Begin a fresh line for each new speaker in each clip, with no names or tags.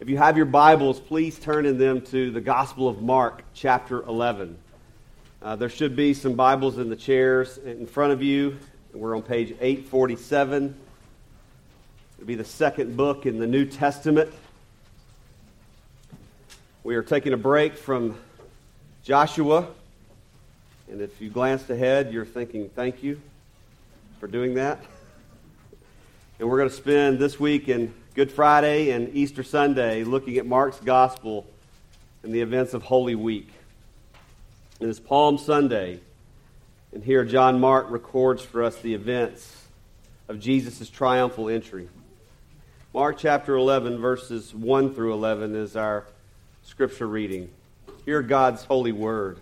If you have your Bibles, please turn in them to the Gospel of Mark, chapter 11. Uh, there should be some Bibles in the chairs in front of you. We're on page 847. It'll be the second book in the New Testament. We are taking a break from Joshua. And if you glanced ahead, you're thinking, thank you for doing that. And we're going to spend this week in Good Friday and Easter Sunday looking at Mark's gospel and the events of Holy Week. It is Palm Sunday, and here John Mark records for us the events of Jesus' triumphal entry. Mark chapter 11, verses 1 through 11 is our scripture reading. Hear God's holy word.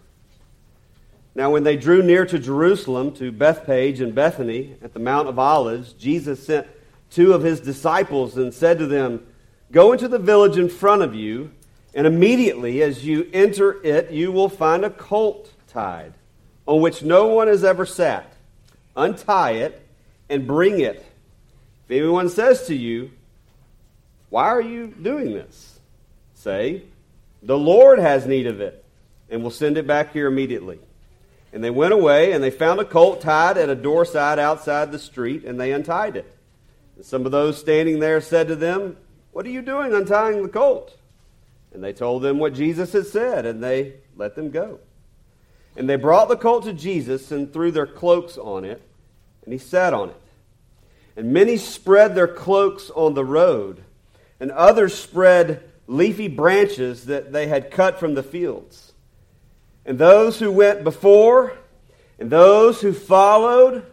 Now, when they drew near to Jerusalem, to Bethphage and Bethany at the Mount of Olives, Jesus sent two of his disciples and said to them, Go into the village in front of you, and immediately as you enter it, you will find a colt tied, on which no one has ever sat. Untie it and bring it. If anyone says to you, Why are you doing this? Say, The Lord has need of it, and will send it back here immediately. And they went away, and they found a colt tied at a door side outside the street, and they untied it. And some of those standing there said to them, What are you doing untying the colt? And they told them what Jesus had said, and they let them go. And they brought the colt to Jesus and threw their cloaks on it, and he sat on it. And many spread their cloaks on the road, and others spread leafy branches that they had cut from the fields. And those who went before and those who followed,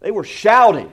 they were shouting.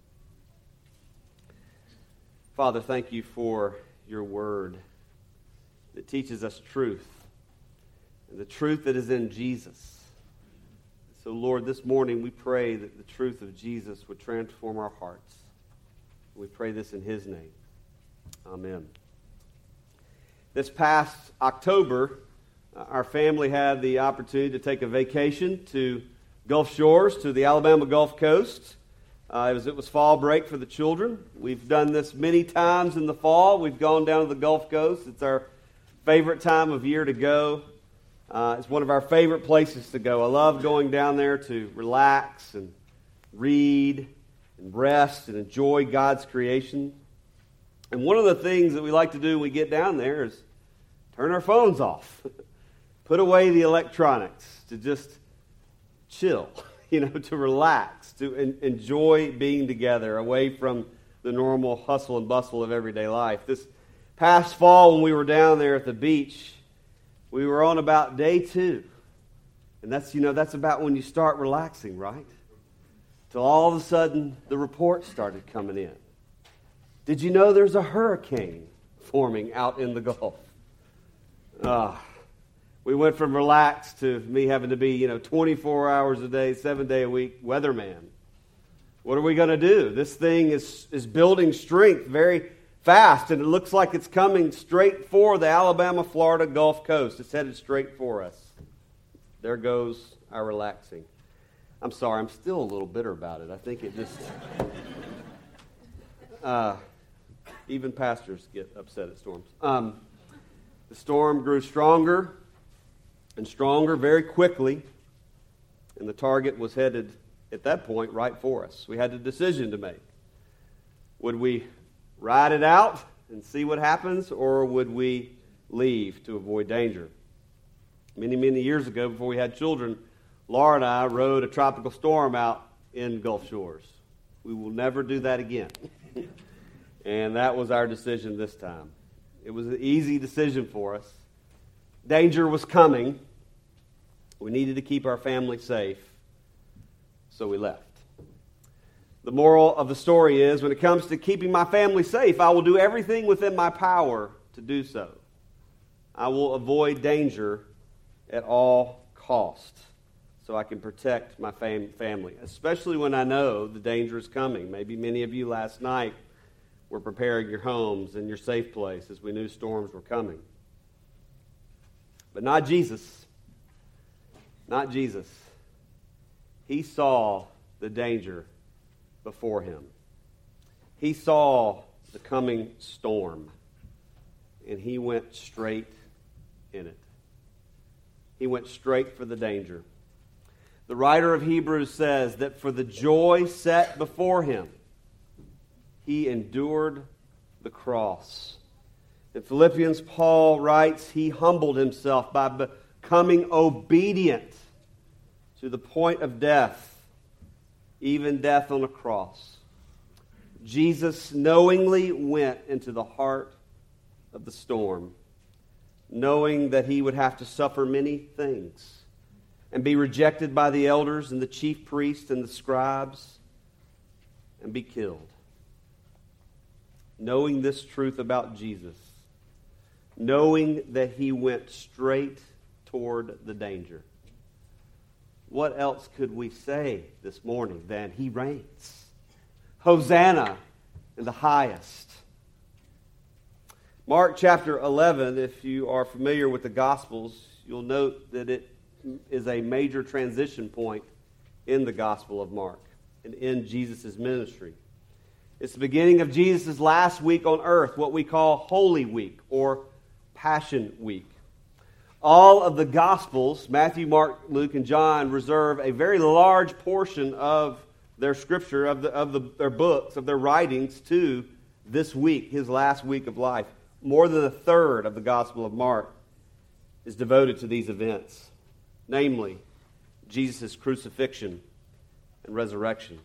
Father, thank you for your word that teaches us truth and the truth that is in Jesus. So, Lord, this morning we pray that the truth of Jesus would transform our hearts. We pray this in his name. Amen. This past October, uh, our family had the opportunity to take a vacation to Gulf Shores, to the Alabama Gulf Coast. Uh, it, was, it was fall break for the children. We've done this many times in the fall. We've gone down to the Gulf Coast. It's our favorite time of year to go. Uh, it's one of our favorite places to go. I love going down there to relax and read and rest and enjoy God's creation. And one of the things that we like to do when we get down there is turn our phones off, put away the electronics to just chill, you know, to relax to en- enjoy being together away from the normal hustle and bustle of everyday life. This past fall, when we were down there at the beach, we were on about day two. And that's, you know, that's about when you start relaxing, right? Till all of a sudden the reports started coming in. Did you know there's a hurricane forming out in the Gulf? Ah. We went from relaxed to me having to be, you know, 24 hours a day, seven day a week weatherman. What are we going to do? This thing is, is building strength very fast, and it looks like it's coming straight for the Alabama Florida Gulf Coast. It's headed straight for us. There goes our relaxing. I'm sorry, I'm still a little bitter about it. I think it just. Uh, even pastors get upset at storms. Um, the storm grew stronger and stronger very quickly, and the target was headed at that point right for us. We had a decision to make. Would we ride it out and see what happens, or would we leave to avoid danger? Many, many years ago, before we had children, Laura and I rode a tropical storm out in Gulf Shores. We will never do that again. and that was our decision this time. It was an easy decision for us. Danger was coming. We needed to keep our family safe, so we left. The moral of the story is when it comes to keeping my family safe, I will do everything within my power to do so. I will avoid danger at all cost so I can protect my fam- family, especially when I know the danger is coming. Maybe many of you last night were preparing your homes and your safe place as we knew storms were coming. But not Jesus. Not Jesus. He saw the danger before him. He saw the coming storm, and he went straight in it. He went straight for the danger. The writer of Hebrews says that for the joy set before him, he endured the cross. In Philippians, Paul writes, he humbled himself by becoming obedient to the point of death, even death on a cross. Jesus knowingly went into the heart of the storm, knowing that he would have to suffer many things and be rejected by the elders and the chief priests and the scribes and be killed. Knowing this truth about Jesus, knowing that he went straight toward the danger. What else could we say this morning than he reigns? Hosanna in the highest. Mark chapter 11, if you are familiar with the Gospels, you'll note that it is a major transition point in the Gospel of Mark and in Jesus' ministry. It's the beginning of Jesus' last week on earth, what we call Holy Week or Passion Week. All of the Gospels, Matthew, Mark, Luke, and John, reserve a very large portion of their scripture, of, the, of the, their books, of their writings to this week, his last week of life. More than a third of the Gospel of Mark is devoted to these events namely, Jesus' crucifixion and resurrection.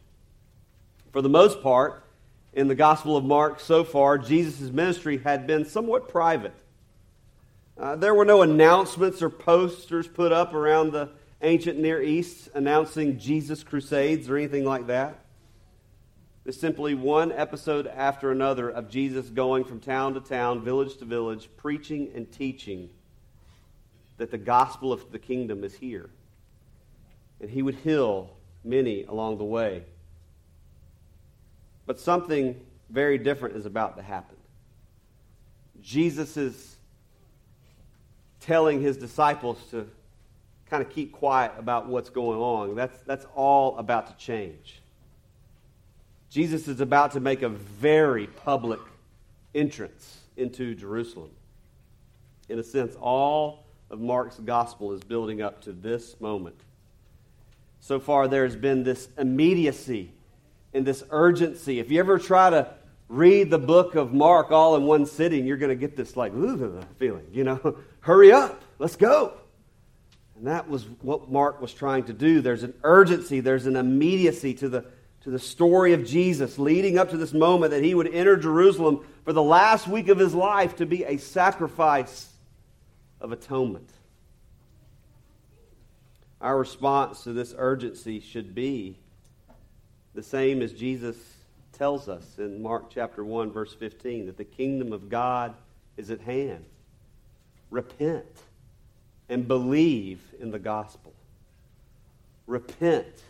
For the most part, in the Gospel of Mark so far, Jesus' ministry had been somewhat private. Uh, there were no announcements or posters put up around the ancient Near East announcing Jesus' crusades or anything like that. It's simply one episode after another of Jesus going from town to town, village to village, preaching and teaching that the gospel of the kingdom is here. And he would heal many along the way. But something very different is about to happen. Jesus telling his disciples to kind of keep quiet about what's going on. That's, that's all about to change. Jesus is about to make a very public entrance into Jerusalem. In a sense, all of Mark's gospel is building up to this moment. So far, there's been this immediacy and this urgency. If you ever try to read the book of Mark all in one sitting, you're going to get this like feeling, you know, hurry up, let's go. And that was what Mark was trying to do. There's an urgency, there's an immediacy to the, to the story of Jesus leading up to this moment that he would enter Jerusalem for the last week of his life to be a sacrifice of atonement. Our response to this urgency should be the same as Jesus tells us in Mark chapter 1 verse 15 that the kingdom of God is at hand. Repent and believe in the gospel. Repent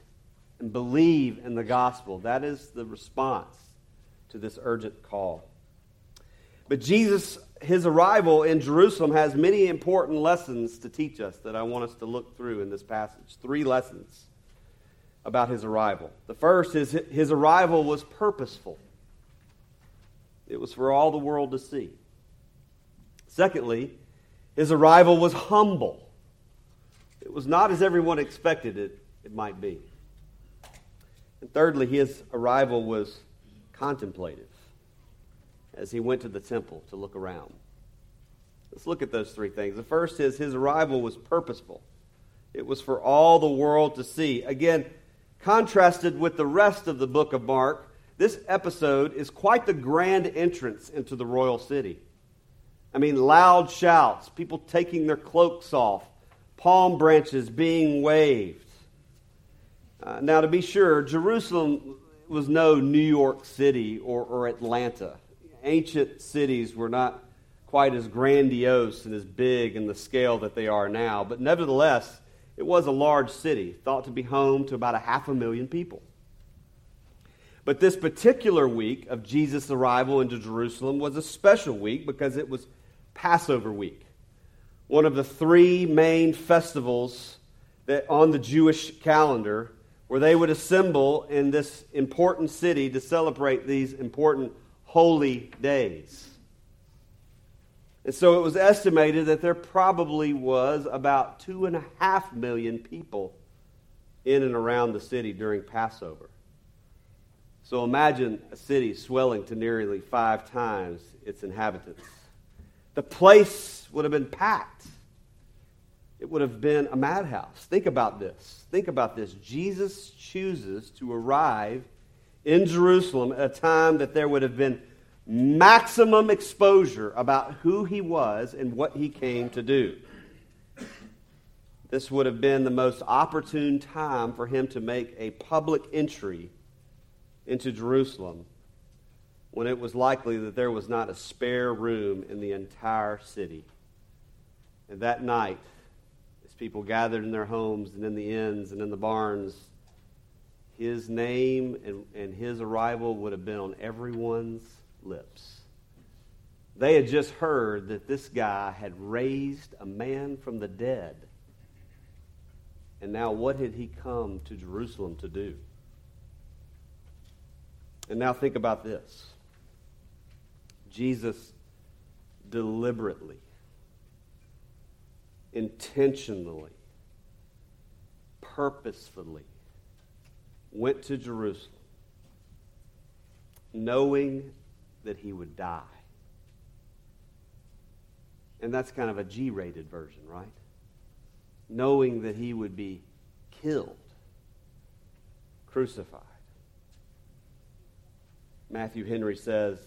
and believe in the gospel. That is the response to this urgent call. But Jesus, his arrival in Jerusalem has many important lessons to teach us that I want us to look through in this passage. Three lessons about his arrival. The first is his arrival was purposeful, it was for all the world to see. Secondly, his arrival was humble. It was not as everyone expected it, it might be. And thirdly, his arrival was contemplative as he went to the temple to look around. Let's look at those three things. The first is his arrival was purposeful, it was for all the world to see. Again, contrasted with the rest of the book of Mark, this episode is quite the grand entrance into the royal city. I mean, loud shouts, people taking their cloaks off, palm branches being waved. Uh, now, to be sure, Jerusalem was no New York City or, or Atlanta ancient cities were not quite as grandiose and as big in the scale that they are now, but nevertheless, it was a large city, thought to be home to about a half a million people. But this particular week of Jesus' arrival into Jerusalem was a special week because it was Passover week, one of the three main festivals that on the Jewish calendar where they would assemble in this important city to celebrate these important holy days. And so it was estimated that there probably was about two and a half million people in and around the city during Passover. So imagine a city swelling to nearly five times its inhabitants. The place would have been packed. It would have been a madhouse. Think about this. Think about this. Jesus chooses to arrive in Jerusalem at a time that there would have been maximum exposure about who he was and what he came to do. This would have been the most opportune time for him to make a public entry into Jerusalem when it was likely that there was not a spare room in the entire city. And that night, as people gathered in their homes and in the inns and in the barns, his name and, and his arrival would have been on everyone's lips. They had just heard that this guy had raised a man from the dead. And now, what had he come to Jerusalem to do? And now, think about this Jesus deliberately, intentionally, purposefully went to Jerusalem knowing that he would die. And that's kind of a G rated version, right? Knowing that he would be killed, crucified. Matthew Henry says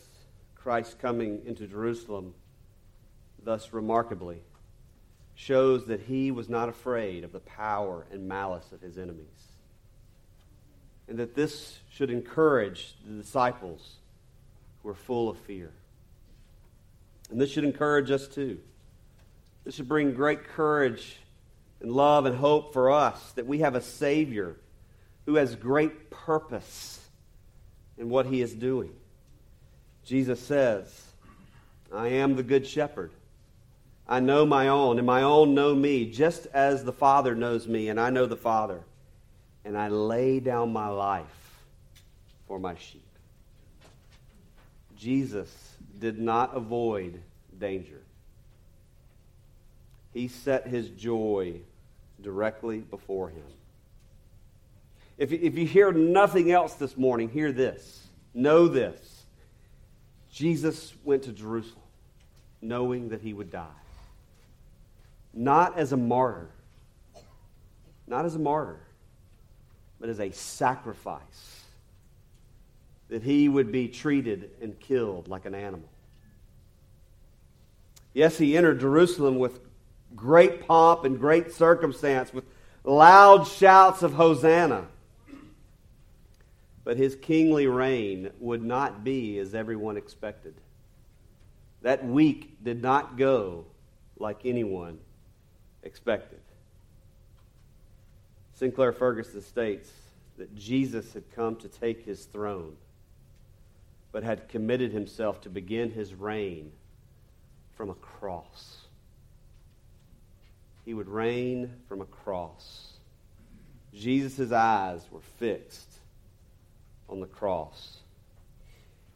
Christ coming into Jerusalem, thus remarkably, shows that he was not afraid of the power and malice of his enemies. And that this should encourage the disciples who are full of fear. And this should encourage us too. This should bring great courage and love and hope for us that we have a Savior who has great purpose in what he is doing. Jesus says, I am the good shepherd. I know my own, and my own know me, just as the Father knows me, and I know the Father. And I lay down my life for my sheep. Jesus did not avoid danger. He set his joy directly before him. If, if you hear nothing else this morning, hear this. Know this. Jesus went to Jerusalem knowing that he would die. Not as a martyr, not as a martyr, but as a sacrifice that he would be treated and killed like an animal. Yes, he entered Jerusalem with great pomp and great circumstance, with loud shouts of Hosanna. But his kingly reign would not be as everyone expected. That week did not go like anyone expected. Sinclair Ferguson states that Jesus had come to take his throne but had committed himself to begin his reign from a cross. He would reign from a cross. Jesus' eyes were fixed on the cross.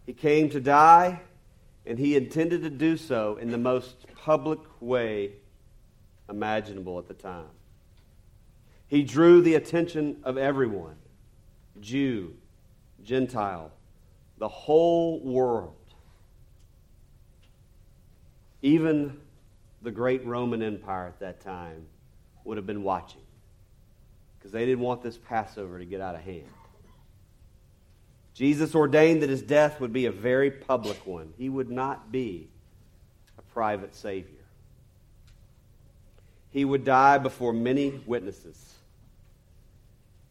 He came to die, and he intended to do so in the most public way imaginable at the time. He drew the attention of everyone Jew, Gentile, the whole world, even the great Roman Empire at that time, would have been watching because they didn't want this Passover to get out of hand. Jesus ordained that his death would be a very public one. He would not be a private Savior. He would die before many witnesses.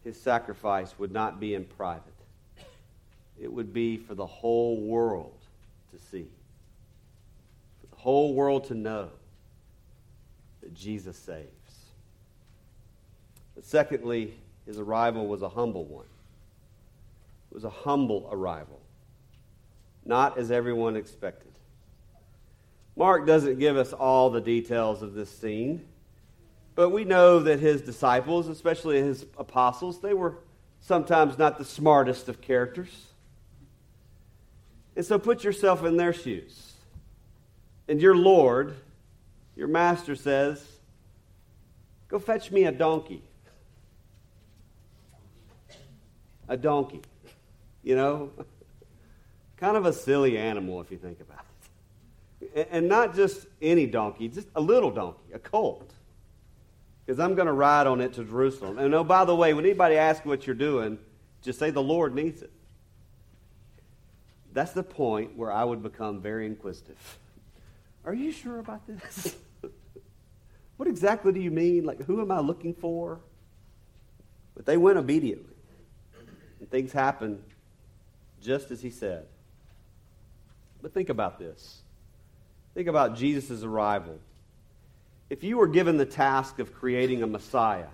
His sacrifice would not be in private it would be for the whole world to see. For the whole world to know that Jesus saves. But secondly, his arrival was a humble one. It was a humble arrival, not as everyone expected. Mark doesn't give us all the details of this scene, but we know that his disciples, especially his apostles, they were sometimes not the smartest of characters. And so put yourself in their shoes. And your Lord, your master says, Go fetch me a donkey. A donkey. You know? Kind of a silly animal if you think about it. And not just any donkey, just a little donkey, a colt. Because I'm going to ride on it to Jerusalem. And oh, by the way, when anybody asks what you're doing, just say the Lord needs it. That's the point where I would become very inquisitive. Are you sure about this? what exactly do you mean? Like, who am I looking for? But they went obediently. And things happened just as he said. But think about this. Think about Jesus' arrival. If you were given the task of creating a Messiah,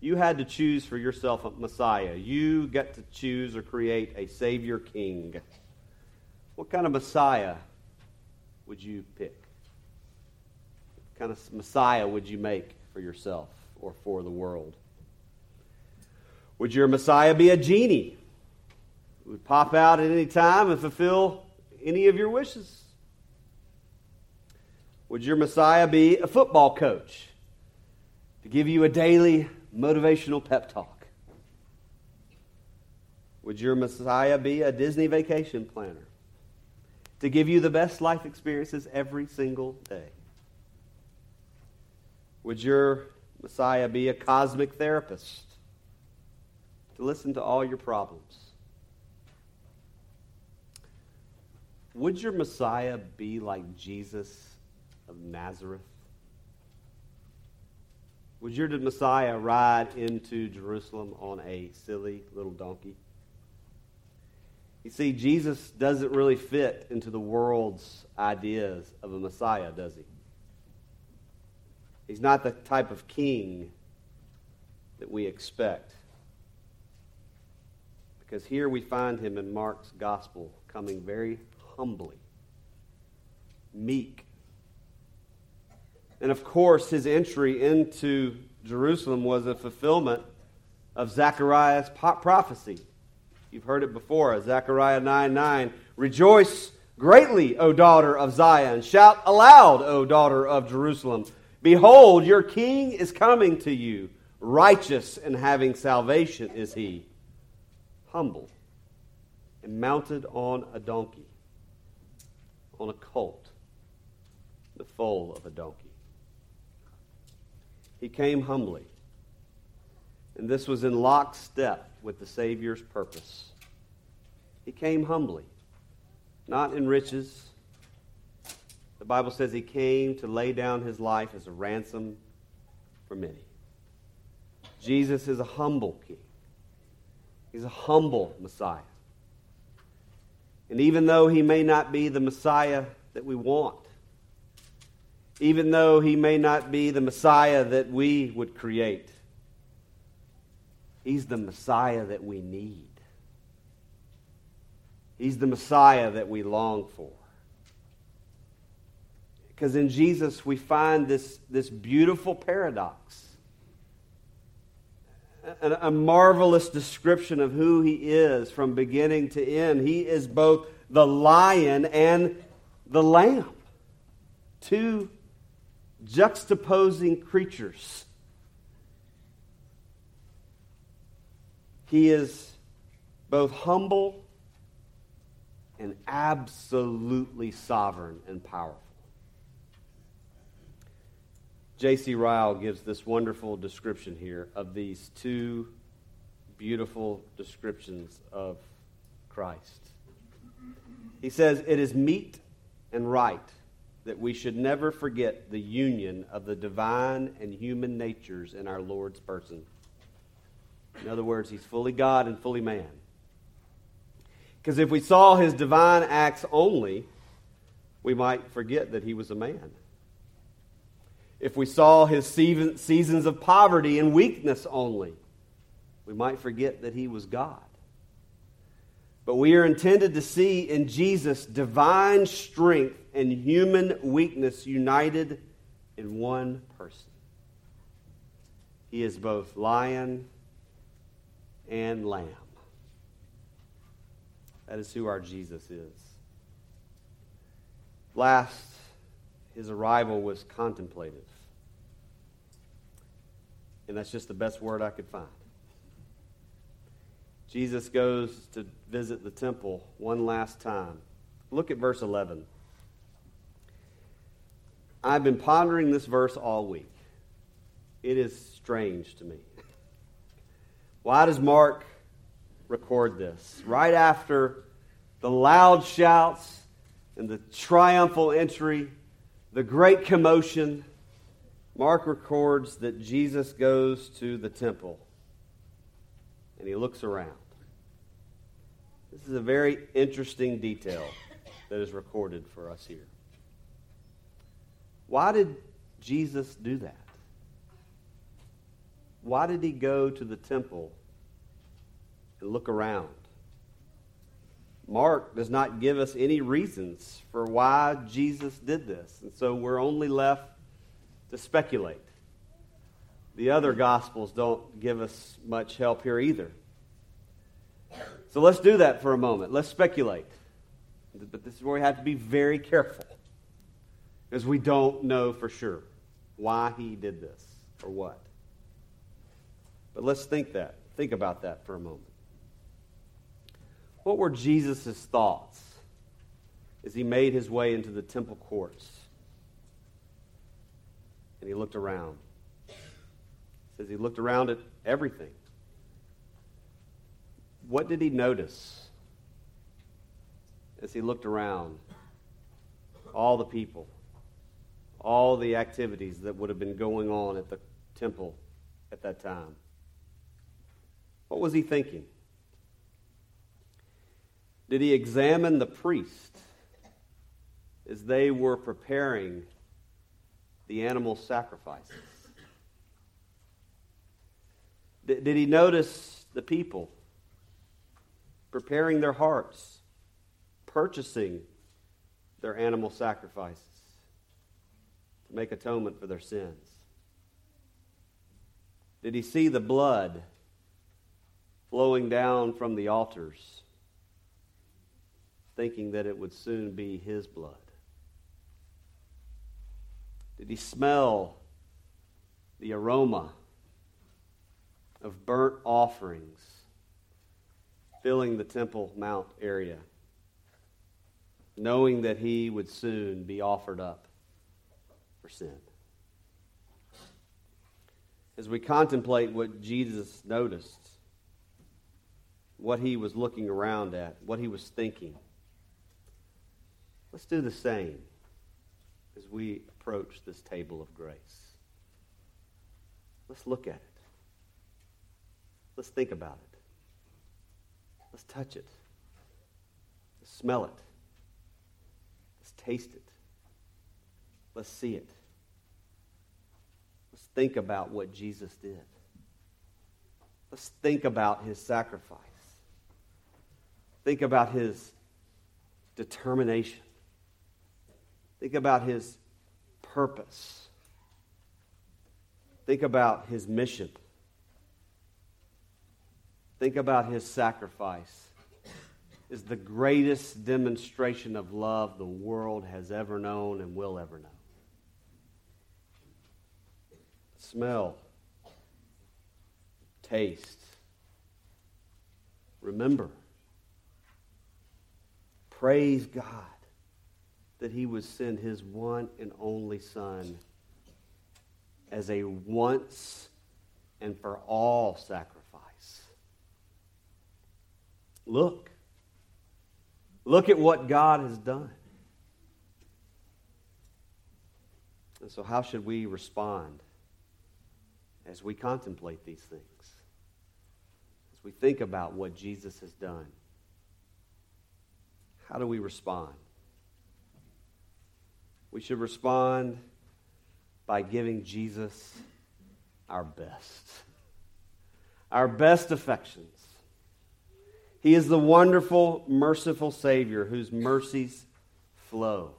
you had to choose for yourself a Messiah. You get to choose or create a Savior King. What kind of Messiah would you pick? What kind of Messiah would you make for yourself or for the world? Would your Messiah be a genie? Would pop out at any time and fulfill any of your wishes? Would your Messiah be a football coach to give you a daily motivational pep talk? Would your Messiah be a Disney vacation planner to give you the best life experiences every single day? Would your Messiah be a cosmic therapist to listen to all your problems? Would your Messiah be like Jesus of Nazareth? Would your Messiah ride into Jerusalem on a silly little donkey? You see, Jesus doesn't really fit into the world's ideas of a Messiah, does he? He's not the type of king that we expect. Because here we find him in Mark's gospel coming very humbly, meek, and of course, his entry into Jerusalem was a fulfillment of Zechariah's prophecy. You've heard it before, Zechariah 9 9. Rejoice greatly, O daughter of Zion. Shout aloud, O daughter of Jerusalem. Behold, your king is coming to you. Righteous and having salvation is he. Humble and mounted on a donkey, on a colt, the foal of a donkey. He came humbly. And this was in lockstep with the Savior's purpose. He came humbly, not in riches. The Bible says he came to lay down his life as a ransom for many. Jesus is a humble king. He's a humble Messiah. And even though he may not be the Messiah that we want, even though he may not be the Messiah that we would create. He's the Messiah that we need. He's the Messiah that we long for. Because in Jesus, we find this, this beautiful paradox, a, a marvelous description of who he is from beginning to end. He is both the lion and the lamb, two juxtaposing creatures. He is both humble and absolutely sovereign and powerful. J.C. Ryle gives this wonderful description here of these two beautiful descriptions of Christ. He says, It is meet and right that we should never forget the union of the divine and human natures in our Lord's person. In other words, he's fully God and fully man. Because if we saw his divine acts only, we might forget that he was a man. If we saw his seasons of poverty and weakness only, we might forget that he was God. But we are intended to see in Jesus divine strength and human weakness united in one person. He is both lion and lamb. That is who our Jesus is. Last, his arrival was contemplative. And that's just the best word I could find. Jesus goes to visit the temple one last time. Look at verse 11. I've been pondering this verse all week. It is strange to me. Why does Mark record this? Right after the loud shouts and the triumphal entry, the great commotion, Mark records that Jesus goes to the temple and he looks around. This is a very interesting detail that is recorded for us here. Why did Jesus do that? Why did he go to the temple and look around? Mark does not give us any reasons for why Jesus did this, and so we're only left to speculate. The other Gospels don't give us much help here either. So let's do that for a moment. Let's speculate. But this is where we have to be very careful because we don't know for sure why he did this or what. But let's think that. Think about that for a moment. What were Jesus' thoughts as he made his way into the temple courts? And he looked around. It says he looked around at everything. What did he notice as he looked around? All the people, all the activities that would have been going on at the temple at that time. What was he thinking? Did he examine the priest as they were preparing the animal sacrifices? Did, did he notice the people preparing their hearts, purchasing their animal sacrifices to make atonement for their sins? Did he see the blood flowing down from the altars, thinking that it would soon be his blood? Did he smell the aroma of burnt offerings filling the Temple Mount area, knowing that he would soon be offered up for sin? As we contemplate what Jesus noticed, what he was looking around at, what he was thinking. Let's do the same as we approach this table of grace. Let's look at it. Let's think about it. Let's touch it. Let's smell it. Let's taste it. Let's see it. Let's think about what Jesus did. Let's think about his sacrifice. Think about his determination. Think about his purpose. Think about his mission. Think about his sacrifice. Is the greatest demonstration of love the world has ever known and will ever know. Smell, taste, remember. Praise God that He would send His one and only Son as a once and for all sacrifice. Look. Look at what God has done. And so, how should we respond as we contemplate these things? As we think about what Jesus has done? How do we respond? We should respond by giving Jesus our best, our best affections. He is the wonderful, merciful Savior whose mercies flow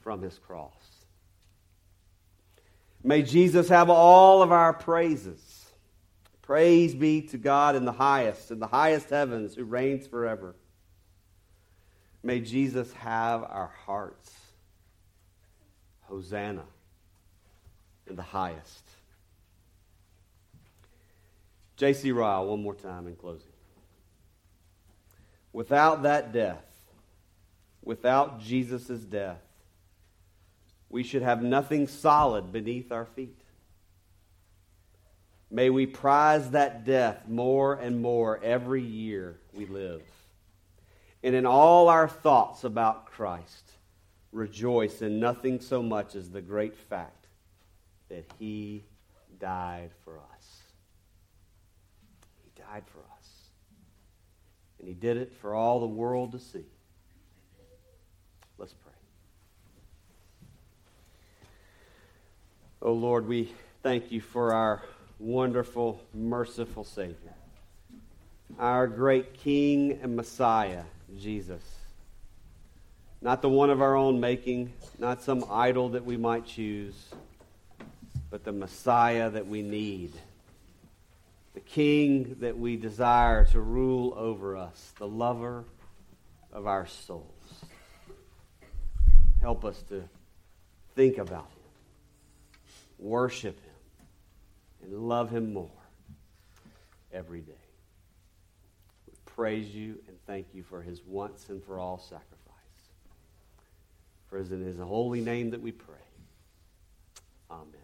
from his cross. May Jesus have all of our praises. Praise be to God in the highest, in the highest heavens, who reigns forever. May Jesus have our hearts. Hosanna in the highest. J.C. Ryle, one more time in closing. Without that death, without Jesus' death, we should have nothing solid beneath our feet. May we prize that death more and more every year we live. And in all our thoughts about Christ, rejoice in nothing so much as the great fact that he died for us. He died for us. And he did it for all the world to see. Let's pray. Oh Lord, we thank you for our wonderful, merciful Savior, our great King and Messiah, Jesus. Not the one of our own making, not some idol that we might choose, but the Messiah that we need, the King that we desire to rule over us, the lover of our souls. Help us to think about him, worship him, and love him more every day. We praise you and thank you for his once and for all sacrifice. For it is in his holy name that we pray. Amen.